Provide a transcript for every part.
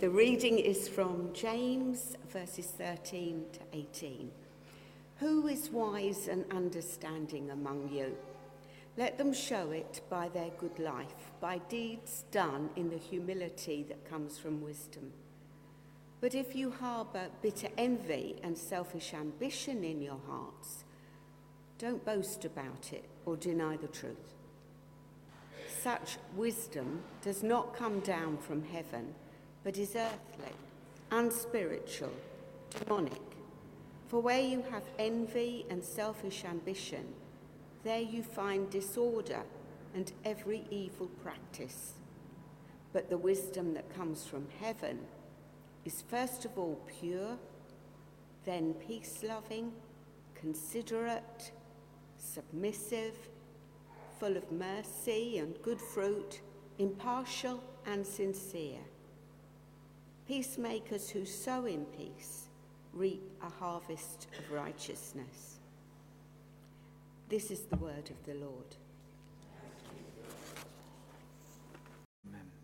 The reading is from James verses 13 to 18. Who is wise and understanding among you? Let them show it by their good life, by deeds done in the humility that comes from wisdom. But if you harbour bitter envy and selfish ambition in your hearts, don't boast about it or deny the truth. Such wisdom does not come down from heaven, but is earthly, unspiritual, demonic. For where you have envy and selfish ambition, there you find disorder and every evil practice. But the wisdom that comes from heaven is first of all pure, then peace loving, considerate, submissive, full of mercy and good fruit, impartial and sincere. Peacemakers who sow in peace reap a harvest of righteousness. This is the word of the Lord.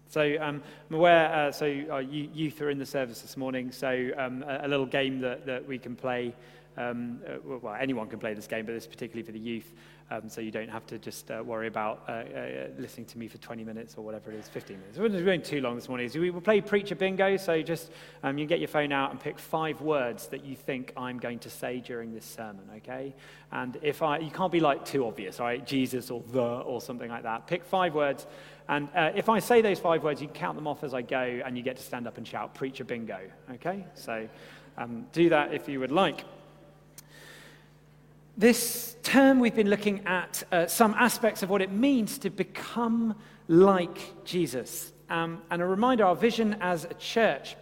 So um, I'm aware, uh, so our youth are in the service this morning, so um, a, a, little game that, that we can play. Um, uh, well, anyone can play this game, but it's particularly for the youth. Um, so you don't have to just uh, worry about uh, uh, listening to me for 20 minutes or whatever it is, 15 minutes. We're not going too long this morning. So we will play Preacher Bingo. So just um, you can get your phone out and pick five words that you think I'm going to say during this sermon, okay? And if I, you can't be like too obvious, all right? Jesus or the or something like that. Pick five words. And uh, if I say those five words, you count them off as I go and you get to stand up and shout Preacher Bingo, okay? So um, do that if you would like. This term, we've been looking at uh, some aspects of what it means to become like Jesus. Um, and a reminder our vision as a church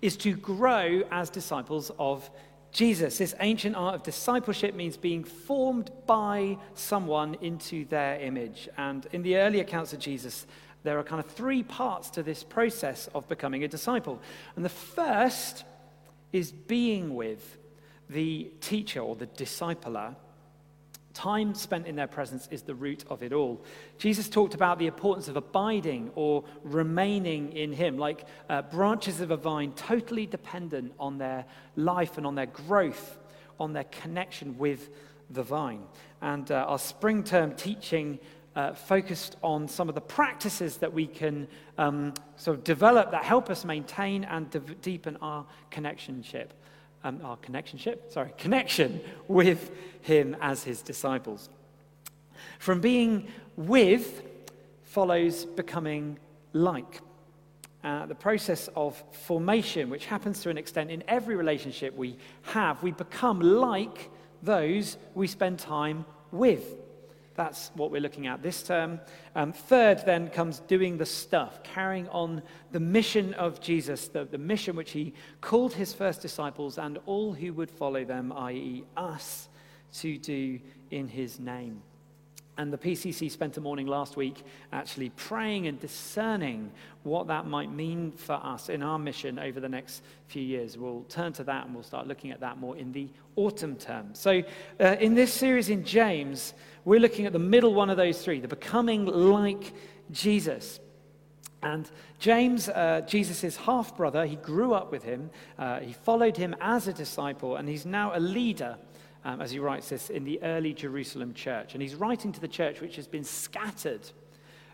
is to grow as disciples of Jesus. This ancient art of discipleship means being formed by someone into their image. And in the early accounts of Jesus, there are kind of three parts to this process of becoming a disciple. And the first is being with the teacher or the discipler, time spent in their presence is the root of it all. Jesus talked about the importance of abiding or remaining in Him, like uh, branches of a vine, totally dependent on their life and on their growth, on their connection with the vine. And uh, our spring term teaching. Uh, focused on some of the practices that we can um, sort of develop that help us maintain and de- deepen our connectionship um, our connectionship, sorry, connection with him as his disciples. From being with follows becoming like. Uh, the process of formation, which happens to an extent in every relationship we have, we become like those we spend time with. That's what we're looking at this term. Um, third, then, comes doing the stuff, carrying on the mission of Jesus, the, the mission which he called his first disciples and all who would follow them, i.e., us, to do in his name. And the PCC spent a morning last week actually praying and discerning what that might mean for us in our mission over the next few years. We'll turn to that and we'll start looking at that more in the autumn term. So, uh, in this series in James, we're looking at the middle one of those three, the becoming like Jesus. And James, uh, Jesus' half brother, he grew up with him, uh, he followed him as a disciple, and he's now a leader um, as he writes this, in the early Jerusalem church. And he's writing to the church which has been scattered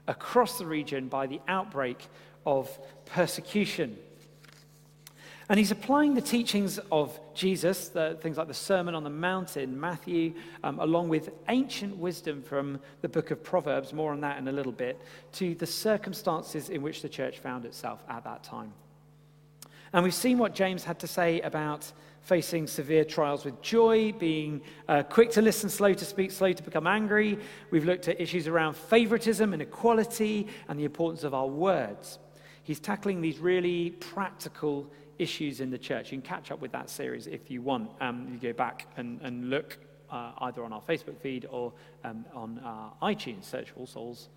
across the region by the outbreak of persecution. And he's applying the teachings of Jesus, the, things like the Sermon on the Mount in Matthew, um, along with ancient wisdom from the book of Proverbs, more on that in a little bit, to the circumstances in which the church found itself at that time. And we've seen what James had to say about facing severe trials with joy, being uh, quick to listen, slow to speak, slow to become angry. We've looked at issues around favoritism and equality and the importance of our words. He's tackling these really practical issues in the church. You can catch up with that series if you want. Um, you go back and, and look uh, either on our Facebook feed or um, on uh, iTunes. Search All Souls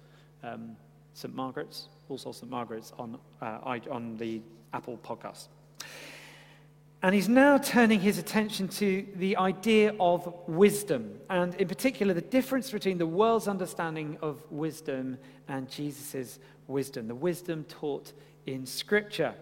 um, St. Margaret's, All Souls St. Margaret's on, uh, on the Apple podcast. And he's now turning his attention to the idea of wisdom, and in particular, the difference between the world's understanding of wisdom and Jesus' wisdom, the wisdom taught in Scripture.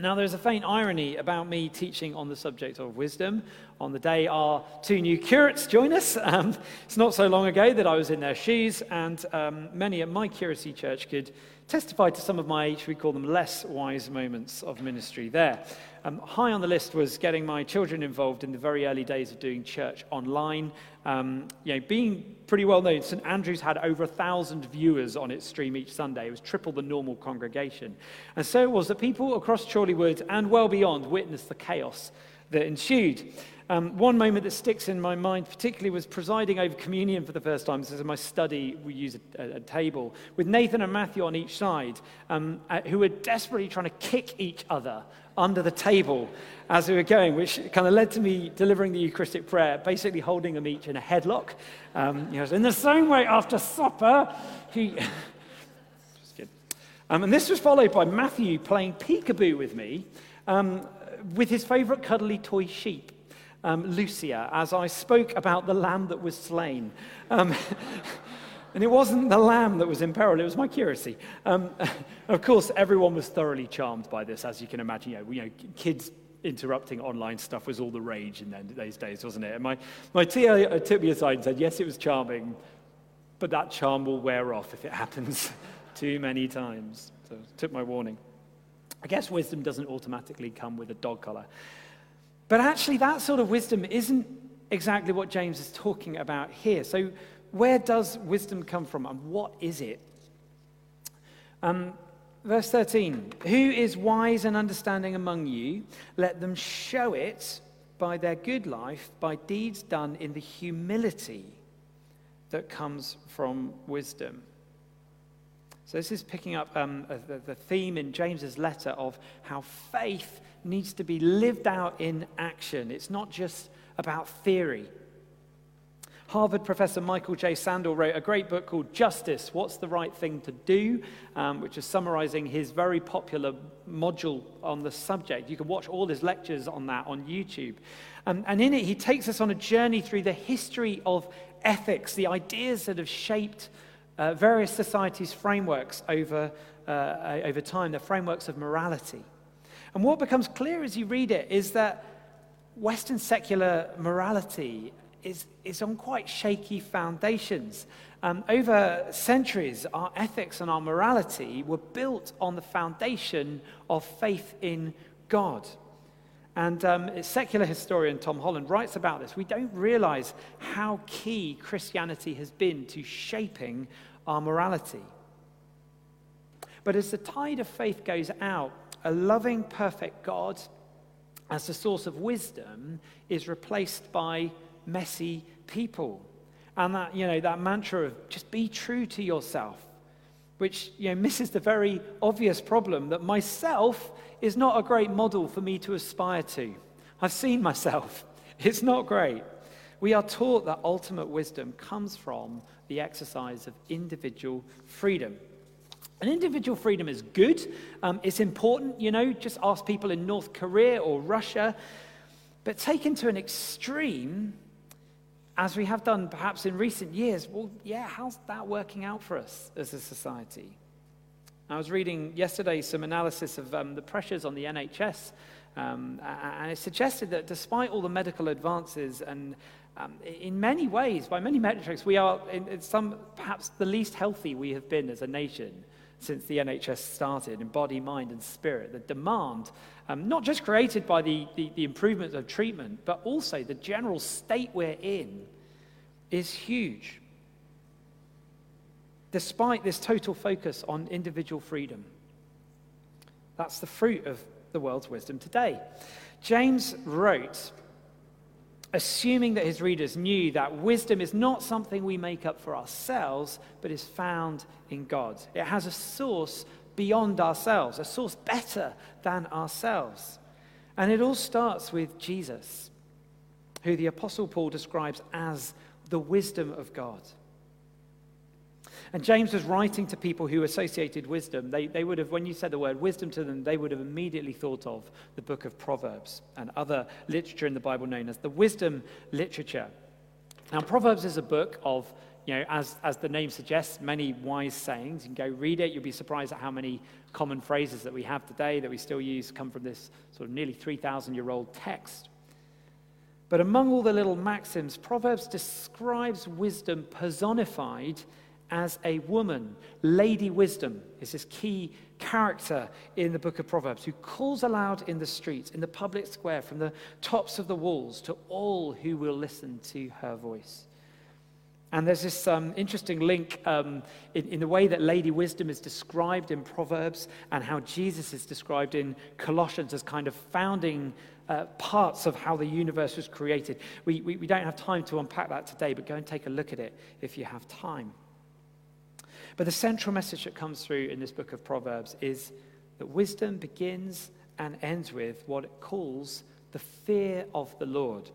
Now, there's a faint irony about me teaching on the subject of wisdom on the day our two new curates join us. Um, it's not so long ago that I was in their shoes, and um, many at my curacy church could testify to some of my, should we call them, less wise moments of ministry there. Um, high on the list was getting my children involved in the very early days of doing church online. Um, you know, being pretty well known, St Andrews had over a thousand viewers on its stream each Sunday. It was triple the normal congregation. And so it was that people across Chorleywood and well beyond witnessed the chaos that ensued. Um, one moment that sticks in my mind, particularly, was presiding over communion for the first time. This is in my study. We use a, a, a table with Nathan and Matthew on each side, um, uh, who were desperately trying to kick each other under the table as we were going, which kind of led to me delivering the Eucharistic prayer, basically holding them each in a headlock. Um, you know, in the same way, after supper, he. Um, and this was followed by Matthew playing peekaboo with me um, with his favorite cuddly toy sheep um, Lucia as I spoke about the lamb that was slain. Um, and it wasn't the lamb that was in peril, it was my curacy. Um, of course, everyone was thoroughly charmed by this, as you can imagine. You know, you know, kids interrupting online stuff was all the rage in those days, wasn't it? And my, my TA took me aside and said, Yes, it was charming, but that charm will wear off if it happens too many times. So took my warning. I guess wisdom doesn't automatically come with a dog collar. But actually, that sort of wisdom isn't exactly what James is talking about here. So, where does wisdom come from and what is it? Um, verse 13 Who is wise and understanding among you? Let them show it by their good life, by deeds done in the humility that comes from wisdom. So, this is picking up um, the, the theme in James's letter of how faith needs to be lived out in action. It's not just about theory. Harvard professor Michael J. Sandel wrote a great book called Justice What's the Right Thing to Do, um, which is summarizing his very popular module on the subject. You can watch all his lectures on that on YouTube. Um, and in it, he takes us on a journey through the history of ethics, the ideas that have shaped uh, various societies' frameworks over, uh, over time, the frameworks of morality. And what becomes clear as you read it is that Western secular morality is, is on quite shaky foundations. Um, over centuries, our ethics and our morality were built on the foundation of faith in God. And um, secular historian Tom Holland writes about this. We don't realize how key Christianity has been to shaping our morality. But as the tide of faith goes out, a loving, perfect God as the source of wisdom is replaced by messy people. And that, you know, that mantra of just be true to yourself, which, you know, misses the very obvious problem that myself is not a great model for me to aspire to. I've seen myself. It's not great. We are taught that ultimate wisdom comes from the exercise of individual freedom. And individual freedom is good. Um, it's important, you know, just ask people in North Korea or Russia. But taken to an extreme, as we have done perhaps in recent years, well, yeah, how's that working out for us as a society? I was reading yesterday some analysis of um, the pressures on the NHS, um, and it suggested that despite all the medical advances and um, in many ways, by many metrics, we are in, in some perhaps the least healthy we have been as a nation since the NHS started in body, mind, and spirit. The demand, um, not just created by the, the, the of treatment, but also the general state we're in, is huge. Despite this total focus on individual freedom, that's the fruit of the world's wisdom today. James wrote assuming that his readers knew that wisdom is not something we make up for ourselves, but is found in God. It has a source beyond ourselves, a source better than ourselves. And it all starts with Jesus, who the Apostle Paul describes as the wisdom of God. And James was writing to people who associated wisdom. They, they would have, when you said the word wisdom to them, they would have immediately thought of the book of Proverbs and other literature in the Bible known as the wisdom literature. Now, Proverbs is a book of you know, as, as the name suggests, many wise sayings. You can go read it. You'll be surprised at how many common phrases that we have today that we still use come from this sort of nearly 3,000 year old text. But among all the little maxims, Proverbs describes wisdom personified as a woman. Lady Wisdom is this key character in the book of Proverbs who calls aloud in the streets, in the public square, from the tops of the walls to all who will listen to her voice. And there's this um, interesting link um, in, in, the way that Lady Wisdom is described in Proverbs and how Jesus is described in Colossians as kind of founding uh, parts of how the universe was created. We, we, we don't have time to unpack that today, but go and take a look at it if you have time. But the central message that comes through in this book of Proverbs is that wisdom begins and ends with what it calls the fear of the Lord.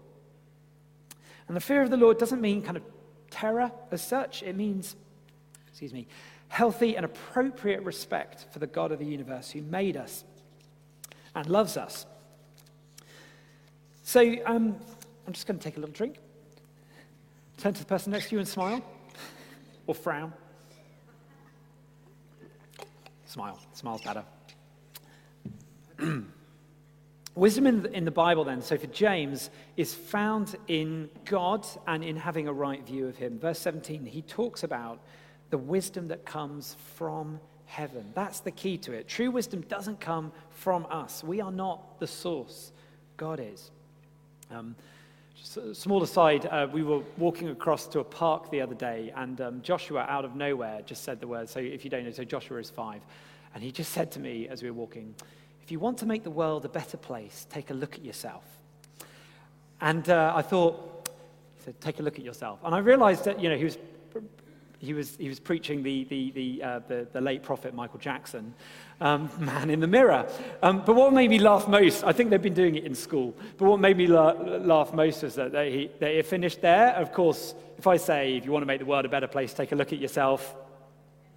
And the fear of the Lord doesn't mean kind of terror as such, it means, excuse me, healthy and appropriate respect for the God of the universe who made us and loves us. So um, I'm just going to take a little drink. Turn to the person next to you and smile or frown. Smile. Smile's better. Wisdom in the, in the Bible, then, so for James, is found in God and in having a right view of Him. Verse 17, he talks about the wisdom that comes from heaven. That's the key to it. True wisdom doesn't come from us, we are not the source, God is. Um, small aside, uh, we were walking across to a park the other day, and um, Joshua, out of nowhere, just said the word. So, if you don't know, so Joshua is five. And he just said to me as we were walking, if you want to make the world a better place, take a look at yourself. And uh, I thought, he said, take a look at yourself. And I realized that, you know, he was, he was, he was preaching the, the, the, uh, the, the, late prophet Michael Jackson, um, man in the mirror. Um, but what made me laugh most, I think they've been doing it in school, but what made me la- laugh most is that they, they finished there. Of course, if I say, if you want to make the world a better place, take a look at yourself,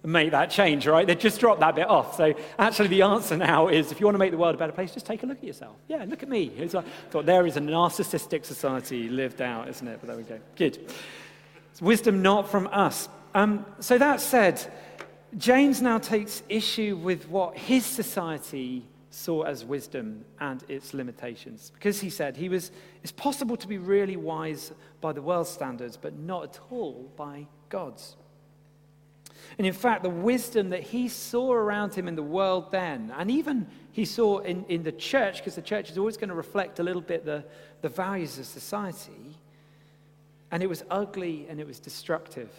make that change, right? They just dropped that bit off. So actually, the answer now is if you want to make the world a better place, just take a look at yourself. Yeah, look at me. It's like, thought there is a narcissistic society lived out, isn't it? But there we go. Good. It's wisdom not from us. Um, so that said, James now takes issue with what his society saw as wisdom and its limitations. Because he said he was, it's possible to be really wise by the world's standards, but not at all by God's. And in fact, the wisdom that he saw around him in the world then, and even he saw in, in the church, because the church is always going to reflect a little bit the, the values of society, and it was ugly and it was destructive.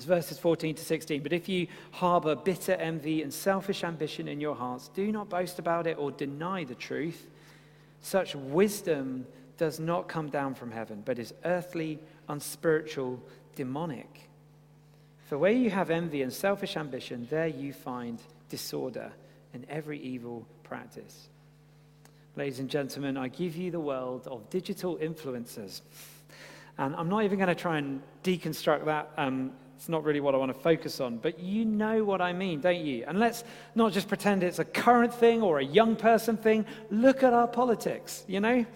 It's verses 14 to 16. But if you harbor bitter envy and selfish ambition in your hearts, do not boast about it or deny the truth. Such wisdom does not come down from heaven, but is earthly, unspiritual, demonic. For where you have envy and selfish ambition, there you find disorder and every evil practice. Ladies and gentlemen, I give you the world of digital influencers. And I'm not even going to try and deconstruct that. Um, it's not really what I want to focus on, but you know what I mean, don't you? And let's not just pretend it's a current thing or a young person thing. Look at our politics, you know?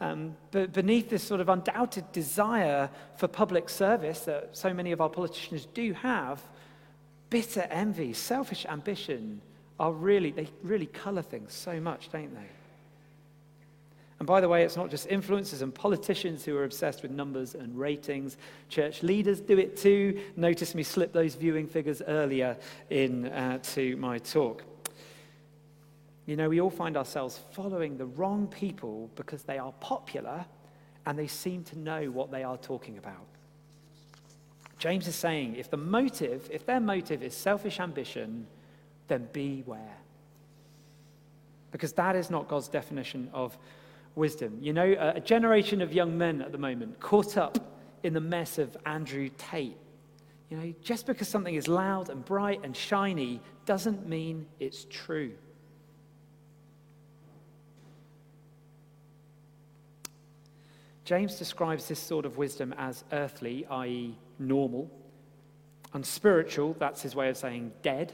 Um, but beneath this sort of undoubted desire for public service that so many of our politicians do have, bitter envy, selfish ambition are really, they really color things so much, don't they? And by the way, it's not just influencers and politicians who are obsessed with numbers and ratings. Church leaders do it too. Notice me slip those viewing figures earlier into uh, my talk. You know, we all find ourselves following the wrong people because they are popular and they seem to know what they are talking about. James is saying if the motive, if their motive is selfish ambition, then beware. Because that is not God's definition of wisdom. You know, a generation of young men at the moment caught up in the mess of Andrew Tate. You know, just because something is loud and bright and shiny doesn't mean it's true. James describes this sort of wisdom as earthly, i.e., normal, unspiritual, that's his way of saying dead,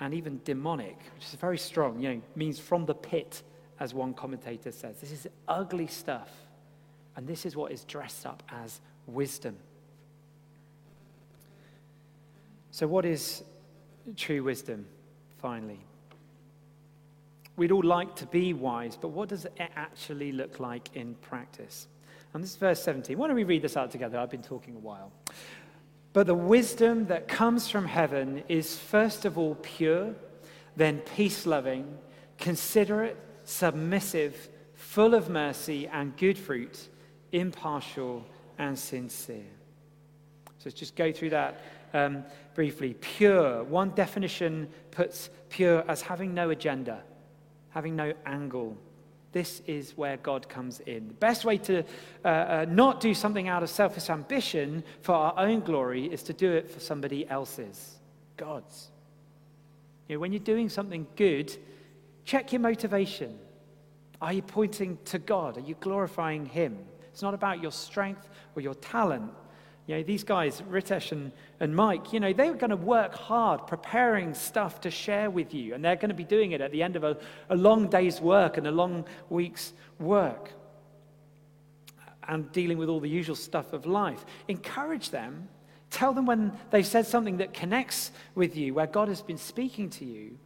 and even demonic, which is very strong, you know, means from the pit, as one commentator says. This is ugly stuff, and this is what is dressed up as wisdom. So, what is true wisdom, finally? We'd all like to be wise, but what does it actually look like in practice? And this is verse 17. Why don't we read this out together? I've been talking a while. But the wisdom that comes from heaven is first of all pure, then peace loving, considerate, submissive, full of mercy and good fruit, impartial and sincere. So let's just go through that um, briefly. Pure, one definition puts pure as having no agenda, having no angle. This is where God comes in. The best way to uh, uh, not do something out of selfish ambition for our own glory is to do it for somebody else's, God's. You know, when you're doing something good, check your motivation. Are you pointing to God? Are you glorifying Him? It's not about your strength or your talent. You know, these guys, Ritesh and, and Mike, you know, they were going to work hard preparing stuff to share with you. And they're going to be doing it at the end of a, a long day's work and a long week's work and dealing with all the usual stuff of life. Encourage them. Tell them when they've said something that connects with you, where God has been speaking to you.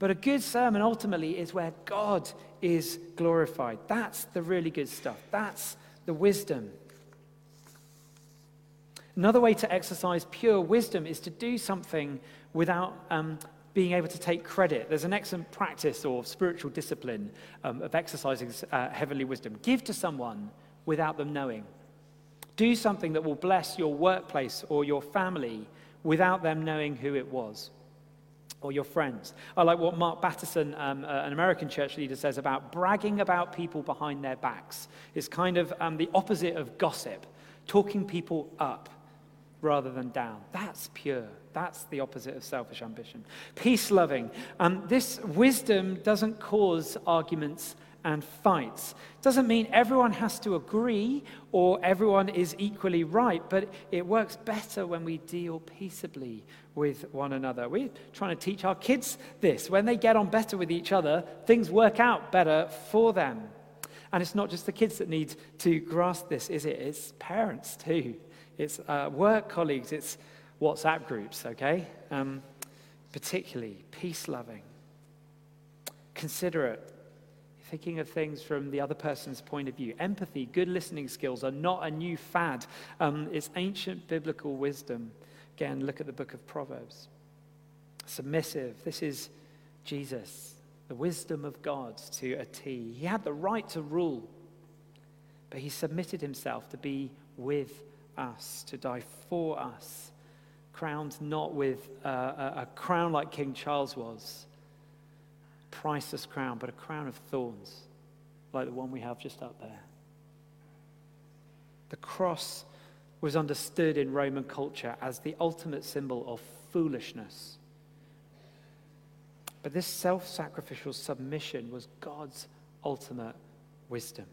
But a good sermon ultimately is where God is glorified. That's the really good stuff. That's the wisdom. Another way to exercise pure wisdom is to do something without um, being able to take credit. There's an excellent practice or spiritual discipline um, of exercising uh, heavenly wisdom. Give to someone without them knowing. Do something that will bless your workplace or your family without them knowing who it was or your friends. I like what Mark Batterson, um, uh, an American church leader, says about bragging about people behind their backs. It's kind of um, the opposite of gossip, talking people up rather than down. That's pure. That's the opposite of selfish ambition. Peace loving. Um, this wisdom doesn't cause arguments and fights. Doesn't mean everyone has to agree or everyone is equally right, but it works better when we deal peaceably with one another. We're trying to teach our kids this. When they get on better with each other, things work out better for them. And it's not just the kids that need to grasp this, is it? It's parents too. It's uh, work colleagues. It's WhatsApp groups, okay? Um, particularly peace loving, considerate, thinking of things from the other person's point of view. Empathy, good listening skills are not a new fad, um, it's ancient biblical wisdom. Again, look at the book of Proverbs. Submissive, this is Jesus, the wisdom of God to a T. He had the right to rule, but he submitted himself to be with us, to die for us, crowned not with uh, a, a crown like King Charles was priceless crown, but a crown of thorns, like the one we have just up there. The cross was understood in Roman culture as the ultimate symbol of foolishness. But this self sacrificial submission was God's ultimate wisdom.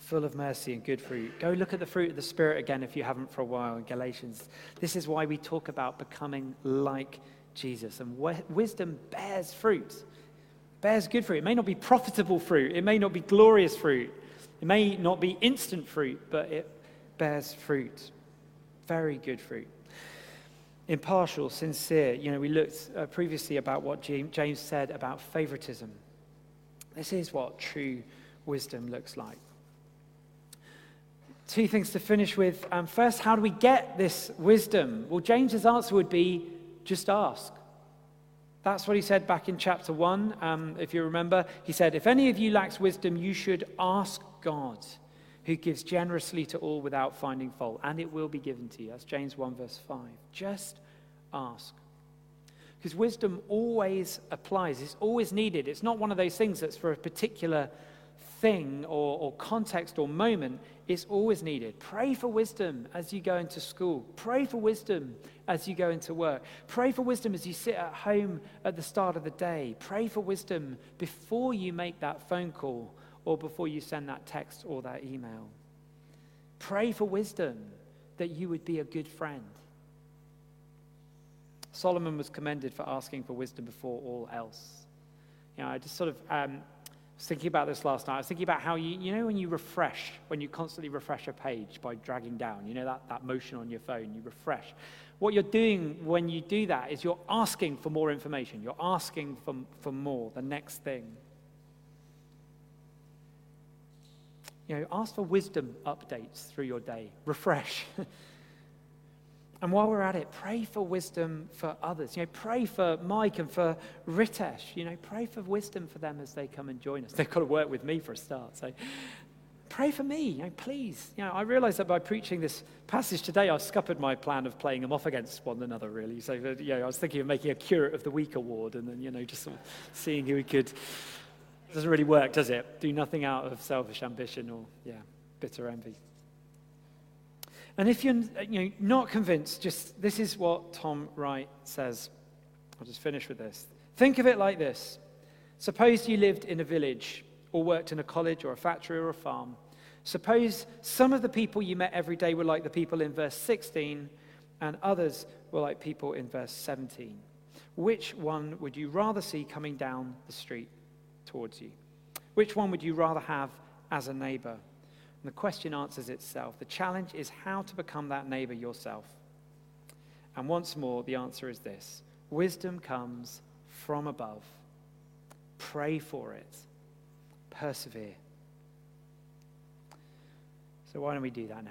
Full of mercy and good fruit. Go look at the fruit of the Spirit again if you haven't for a while in Galatians. This is why we talk about becoming like Jesus. And wisdom bears fruit, bears good fruit. It may not be profitable fruit, it may not be glorious fruit, it may not be instant fruit, but it bears fruit. Very good fruit. Impartial, sincere. You know, we looked uh, previously about what James said about favoritism. This is what true wisdom looks like. Two things to finish with. Um, first, how do we get this wisdom? Well, James's answer would be just ask. That's what he said back in chapter 1. Um, if you remember, he said, If any of you lacks wisdom, you should ask God, who gives generously to all without finding fault, and it will be given to you. That's James 1, verse 5. Just ask. Because wisdom always applies, it's always needed. It's not one of those things that's for a particular thing or, or context or moment is always needed. Pray for wisdom as you go into school. Pray for wisdom as you go into work. Pray for wisdom as you sit at home at the start of the day. Pray for wisdom before you make that phone call or before you send that text or that email. Pray for wisdom that you would be a good friend. Solomon was commended for asking for wisdom before all else. You know, I just sort of um, was thinking about this last night. I was thinking about how you, you know, when you refresh, when you constantly refresh a page by dragging down, you know, that, that motion on your phone, you refresh. What you're doing when you do that is you're asking for more information. You're asking for, for more, the next thing. You know, ask for wisdom updates through your day. Refresh. And while we're at it, pray for wisdom for others. You know, pray for Mike and for Ritesh. You know, pray for wisdom for them as they come and join us. They've got to work with me for a start. So pray for me, you know, please. You know, I realize that by preaching this passage today, I've scuppered my plan of playing them off against one another, really. So, uh, you know, I was thinking of making a Curate of the Week award and then, you know, just sort of seeing who we could. It doesn't really work, does it? Do nothing out of selfish ambition or, yeah, bitter envy. And if you're you know, not convinced, just this is what Tom Wright says. I'll just finish with this. Think of it like this Suppose you lived in a village or worked in a college or a factory or a farm. Suppose some of the people you met every day were like the people in verse 16, and others were like people in verse 17. Which one would you rather see coming down the street towards you? Which one would you rather have as a neighbor? And the question answers itself. The challenge is how to become that neighbor yourself. And once more, the answer is this wisdom comes from above. Pray for it, persevere. So, why don't we do that now?